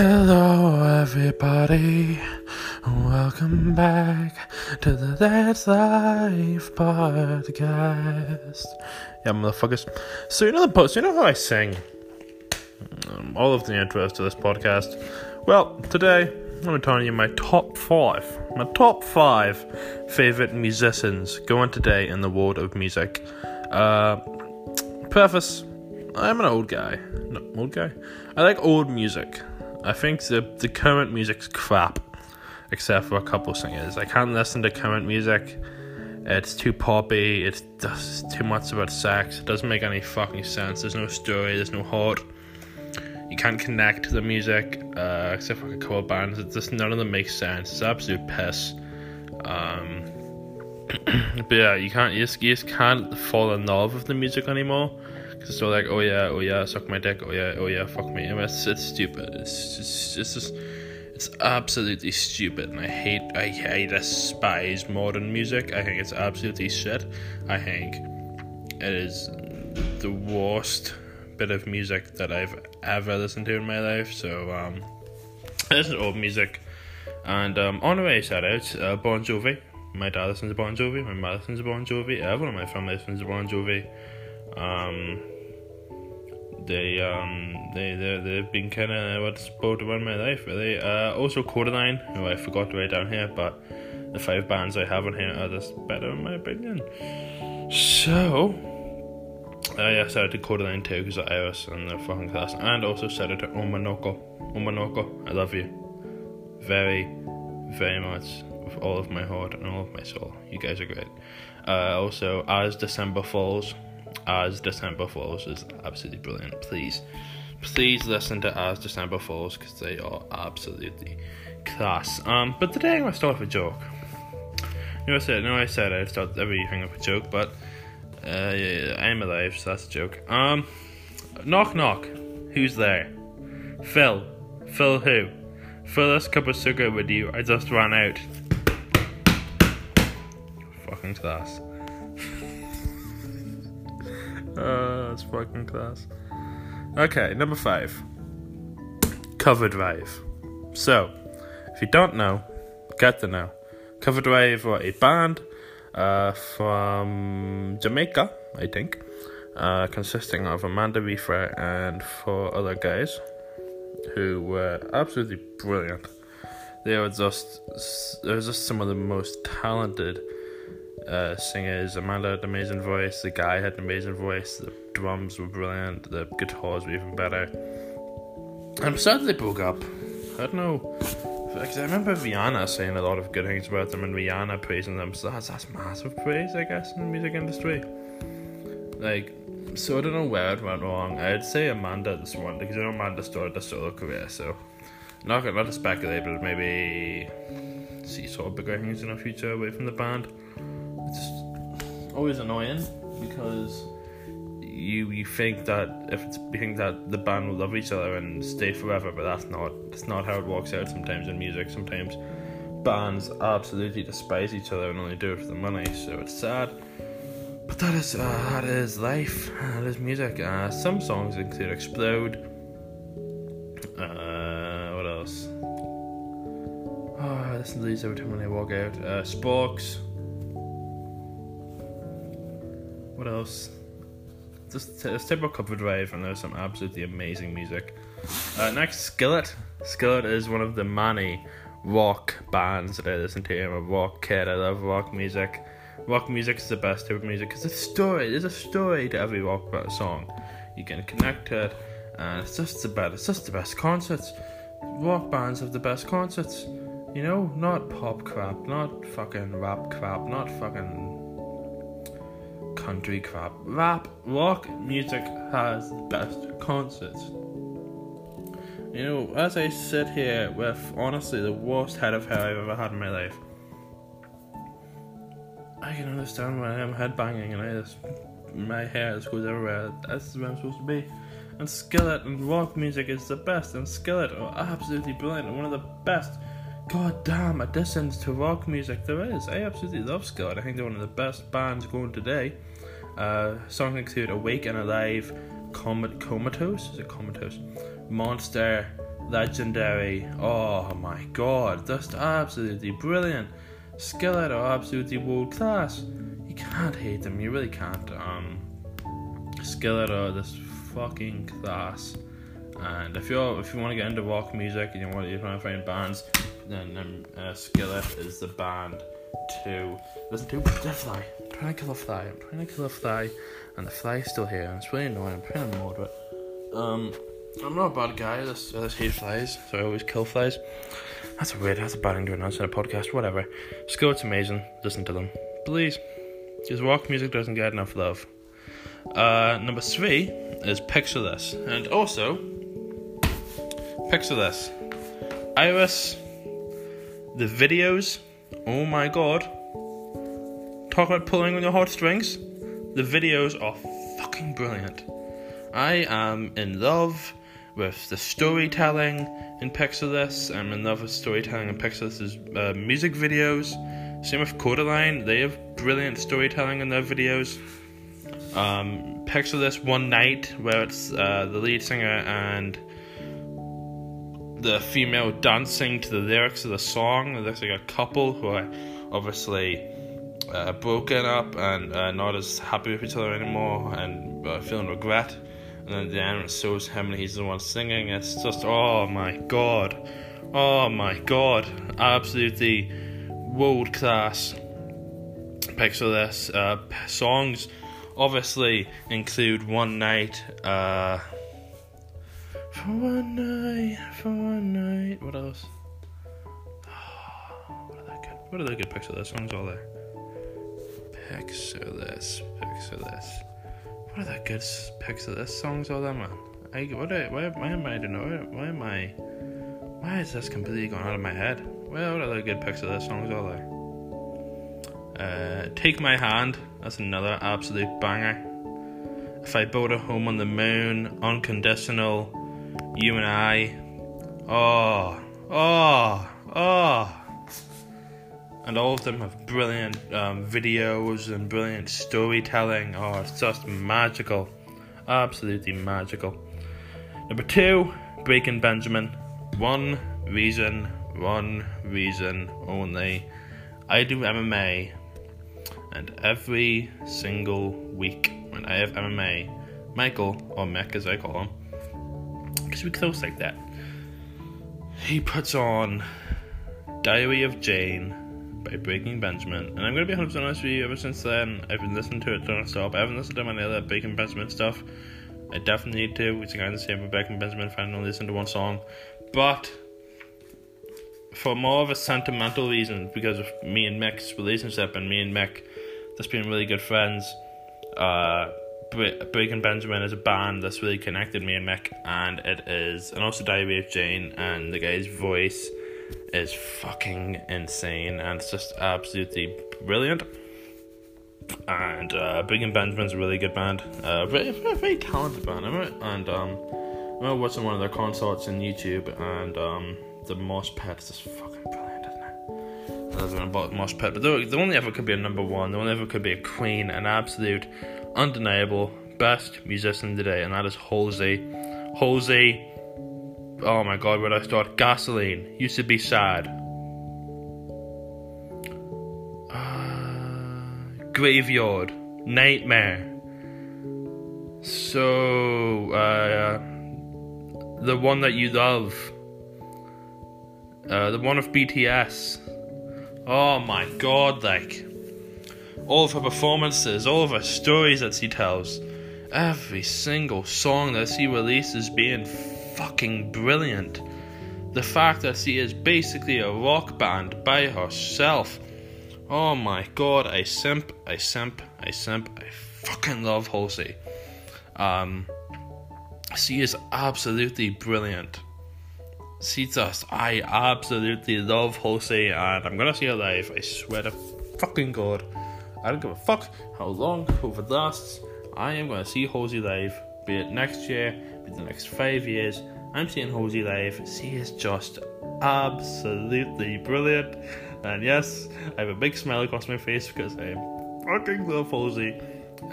Hello, everybody. Welcome back to the That's Life podcast. Yeah, motherfuckers. So you know the post. You know how I sing um, all of the intros to this podcast. Well, today I'm going to tell you my top five, my top five favorite musicians going today in the world of music. Uh, preface: I'm an old guy. No, old guy. I like old music. I think the the current music's crap, except for a couple singers. I can't listen to current music. It's too poppy. It's just too much about sex. It doesn't make any fucking sense. There's no story. There's no heart. You can't connect to the music, uh, except for a couple bands. It's just none of them make sense. It's absolute piss. Um, but yeah, you can't. You just, you just can't fall in love with the music anymore because all like, oh yeah, oh yeah, suck my dick, oh yeah, oh yeah, fuck me. It's, it's stupid. It's just, it's just, it's absolutely stupid, and I hate, I, I despise modern music. I think it's absolutely shit. I think it is the worst bit of music that I've ever listened to in my life. So, um, this is old music, and um, on the way shout out, uh, Bon Jovi. My dad listens to Bon Jovi. My mother listens to Bon Jovi. Everyone in my family listens to Bon Jovi. Um, they um they they they've been kind of what's both around my life really. Uh, also Kodaline, who I forgot to write down here, but the five bands I have on here are just better in my opinion. So. Uh, yeah, shout out to Kodaline too, because of Iris and the fucking class. And also shout out to Omanoko. Omanoko, I love you. Very, very much with all of my heart and all of my soul. You guys are great. Uh, also, as December falls, as December Falls is absolutely brilliant. Please, please listen to As December Falls because they are absolutely class. Um, but today I'm gonna start with a joke. You know, I said, no, I said I'd start everything with a joke, but uh, yeah, I'm alive, so that's a joke. Um, knock knock, who's there? Phil. Phil who? Fill this cup of sugar with you. I just ran out. Fucking class. Uh, that's fucking class. Okay, number five. Cover Drive. So, if you don't know, get to know. Cover Drive were a band uh, from Jamaica, I think, uh, consisting of Amanda Reifer and four other guys who were absolutely brilliant. They were just, they were just some of the most talented uh, singers. Amanda had an amazing voice. The guy had an amazing voice. The drums were brilliant. The guitars were even better. I'm sad they broke up. I don't know. Because I remember Rihanna saying a lot of good things about them and Rihanna praising them. So that's, that's massive praise, I guess, in the music industry. Like, so I don't know where it went wrong. I'd say Amanda this one because I know Amanda started a solo career. So, not not to speculate, but maybe see sort of bigger things in the future away from the band it's always annoying because you you think that if it's think that the band will love each other and stay forever, but that's not that's not how it works out. Sometimes in music, sometimes bands absolutely despise each other and only do it for the money. So it's sad, but that is uh, that is life. That is music. Uh, some songs include "Explode." Uh, what else? Oh, I listen to these every time when I walk out. Uh, Sparks. What else? Just a typical cover drive, and there's some absolutely amazing music. Uh, next, Skillet. Skillet is one of the many rock bands that I listen to. I'm a rock kid. I love rock music. Rock music is the best type of music because it's a story. There's a story to every rock song. You can connect to it, and it's just the best. It's just the best concerts. Rock bands have the best concerts. You know, not pop crap, not fucking rap crap, not fucking country crap. Rap, rock music has the best concerts. You know, as I sit here with honestly the worst head of hair I've ever had in my life, I can understand why I'm headbanging and I just my hair just goes everywhere. That's where I'm supposed to be. And Skillet and rock music is the best, and Skillet are absolutely brilliant and one of the best goddamn additions to rock music there is. I absolutely love Skillet. I think they're one of the best bands going today. Uh, songs include Awake and Alive, Comat- Comatose, is it Comatose? Monster, legendary. Oh my god, just absolutely brilliant. Skillet are absolutely world class. You can't hate them, you really can't. Um, Skillet are this fucking class. And if you're if you want to get into rock music and you want you want to find bands, then uh, Skillet is the band to listen to. That fly? I'm trying to kill a fly. I'm trying to kill a fly, and the fly is still here. And it's really annoying. I'm trying to moderate. Um, I'm not a bad guy. I just, I hate flies, so I always kill flies. That's weird. That's a bad thing to announce in a podcast. Whatever. Skillet's amazing. Listen to them, please. Because rock music doesn't get enough love. Uh, number three is Picture This, and also Picture This. Iris, the videos. Oh my god. Talk about pulling on your heartstrings. The videos are fucking brilliant. I am in love with the storytelling in This. I'm in love with storytelling in Picture uh, music videos. Same with Kodaline, they have brilliant storytelling in their videos. Um, This One Night, where it's uh, the lead singer and the female dancing to the lyrics of the song. There's like a couple who are obviously uh, broken up and uh, not as happy with each other anymore and uh, feeling regret. And then the end shows him and he's the one singing. It's just, oh my god. Oh my god. Absolutely world class. Picture this. Uh, songs obviously include One Night. For one night, for one night. What else? what are the good? What are the good picture this? Songs all there. Picks of this, picks of this. What are the good picks of this? Songs all there, man. I what? I, why, why am I doing? Why, why am I? Why is this completely gone out of my head? Well, what are the good picks of this? Songs all there. Uh, Take My Hand. That's another absolute banger. If I build a home on the moon, unconditional you and I. Oh, oh, oh. And all of them have brilliant um, videos and brilliant storytelling. Oh, it's just magical. Absolutely magical. Number two, Breaking Benjamin. One reason, one reason only. I do MMA, and every single week when I have MMA, Michael, or Mick as I call him, because we're close like that. He puts on Diary of Jane by Breaking Benjamin, and I'm gonna be 100% honest with you. Ever since then, I've been listening to it non-stop. I haven't listened to any other Breaking Benjamin stuff. I definitely need to. It's kind of the same with Breaking Benjamin if I only listen to one song, but for more of a sentimental reason, because of me and Mick's relationship and me and Mick just being really good friends. Uh, Breaking Benjamin is a band that's really connected me and Mick, and it is, and also Diary of Jane, and the guy's voice is fucking insane, and it's just absolutely brilliant. And uh, Breaking Benjamin's a really good band, uh, very, very, very talented band, and um, I remember watching one of their concerts on YouTube, and um, the Mosh Pit is just fucking brilliant, isn't it? I love about Mosh Pit, but the only ever could be a number one, the only ever could be a queen, an absolute undeniable best musician today, and that is Halsey. Halsey, oh my god, where I start? Gasoline, used to be sad. Uh, graveyard, Nightmare. So, uh, the one that you love, uh, the one of BTS. Oh my god, like all of her performances, all of her stories that she tells, every single song that she releases being fucking brilliant. The fact that she is basically a rock band by herself. Oh my god, I simp, I simp, I simp, I fucking love Halsey. Um, she is absolutely brilliant. She just, I absolutely love Halsey, and I'm gonna see her live. I swear to fucking god. I don't give a fuck how long COVID lasts. I am going to see Halsey live, be it next year, be it the next five years. I'm seeing Halsey live. She is just absolutely brilliant. And yes, I have a big smile across my face because I fucking love Halsey.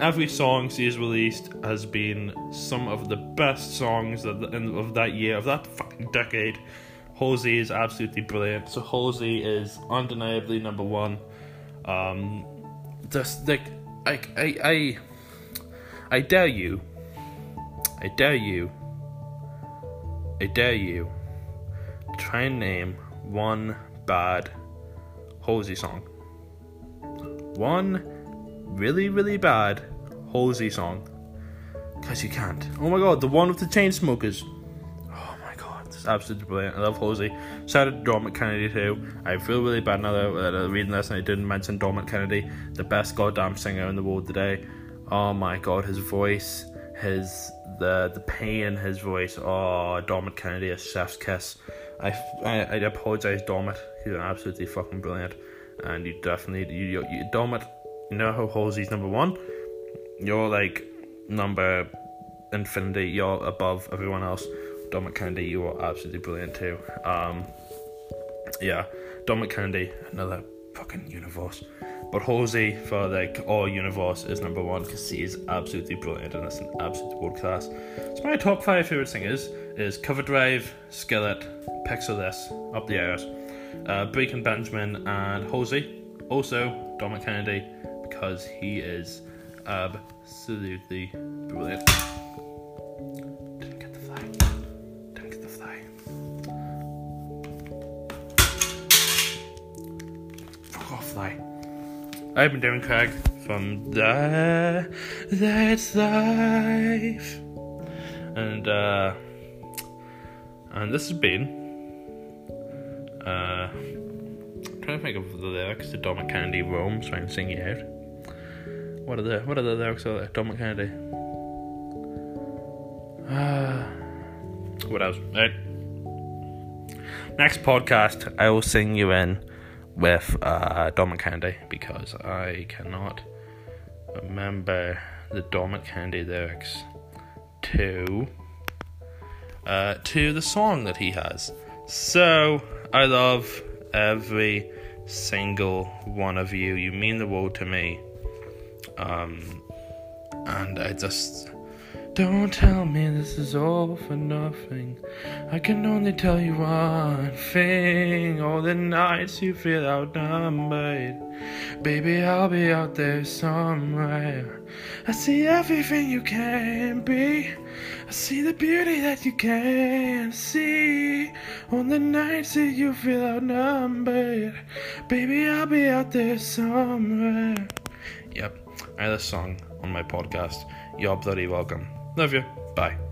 every song she has released has been some of the best songs of, that year, of that fucking decade. Halsey is absolutely brilliant. So Halsey is undeniably number one. Um, just like, I, I, I, I dare you, I dare you, I dare you, try and name one bad Halsey song. One really, really bad Halsey song. Because you can't. Oh my god, the one with the Chainsmokers. Oh absolutely brilliant. I love Halsey. Shout out to Dermot Kennedy too. I feel really bad now that I'm reading this and I didn't mention Dermot Kennedy, the best goddamn singer in the world today. Oh my god, his voice, his the the pain in his voice. Oh, Dermot Kennedy, a chef's kiss. I, I, I apologize, Dermot. He's absolutely fucking brilliant, and you definitely you, you, you Dermot you know how Halsey's number one? You're like number infinity, you're above everyone else. Dominic Kennedy, you are absolutely brilliant too. Um, yeah, Dominic Kennedy, another fucking universe. But Halsey for like all universe is number one because he is absolutely brilliant and it's an absolute world class. So my top five favorite singers is Cover Drive, Skillet, Pixel This, Up the Airs, uh, Breaking Benjamin, and Halsey. Also, Dominic Kennedy, because he is absolutely brilliant. I've been doing Craig from the That's Life. And uh and this has been uh I'm trying to think of the lyrics to Dominic Kennedy Rome so I can sing it out. What are the what are the lyrics of that? Dominic Kennedy? Uh, what else? Right. Next podcast, I will sing you in with uh, Kennedy because I cannot remember the Dominic Kennedy lyrics to uh, to the song that he has. So I love every single one of you. You mean the world to me. Um, and I just don't tell me this is all for nothing. I can only tell you one thing. All the nights you feel outnumbered, baby, I'll be out there somewhere. I see everything you can be. I see the beauty that you can't see. On the nights that you feel outnumbered, baby, I'll be out there somewhere. Yep, I had a song on my podcast. You're bloody welcome. Love you. Bye.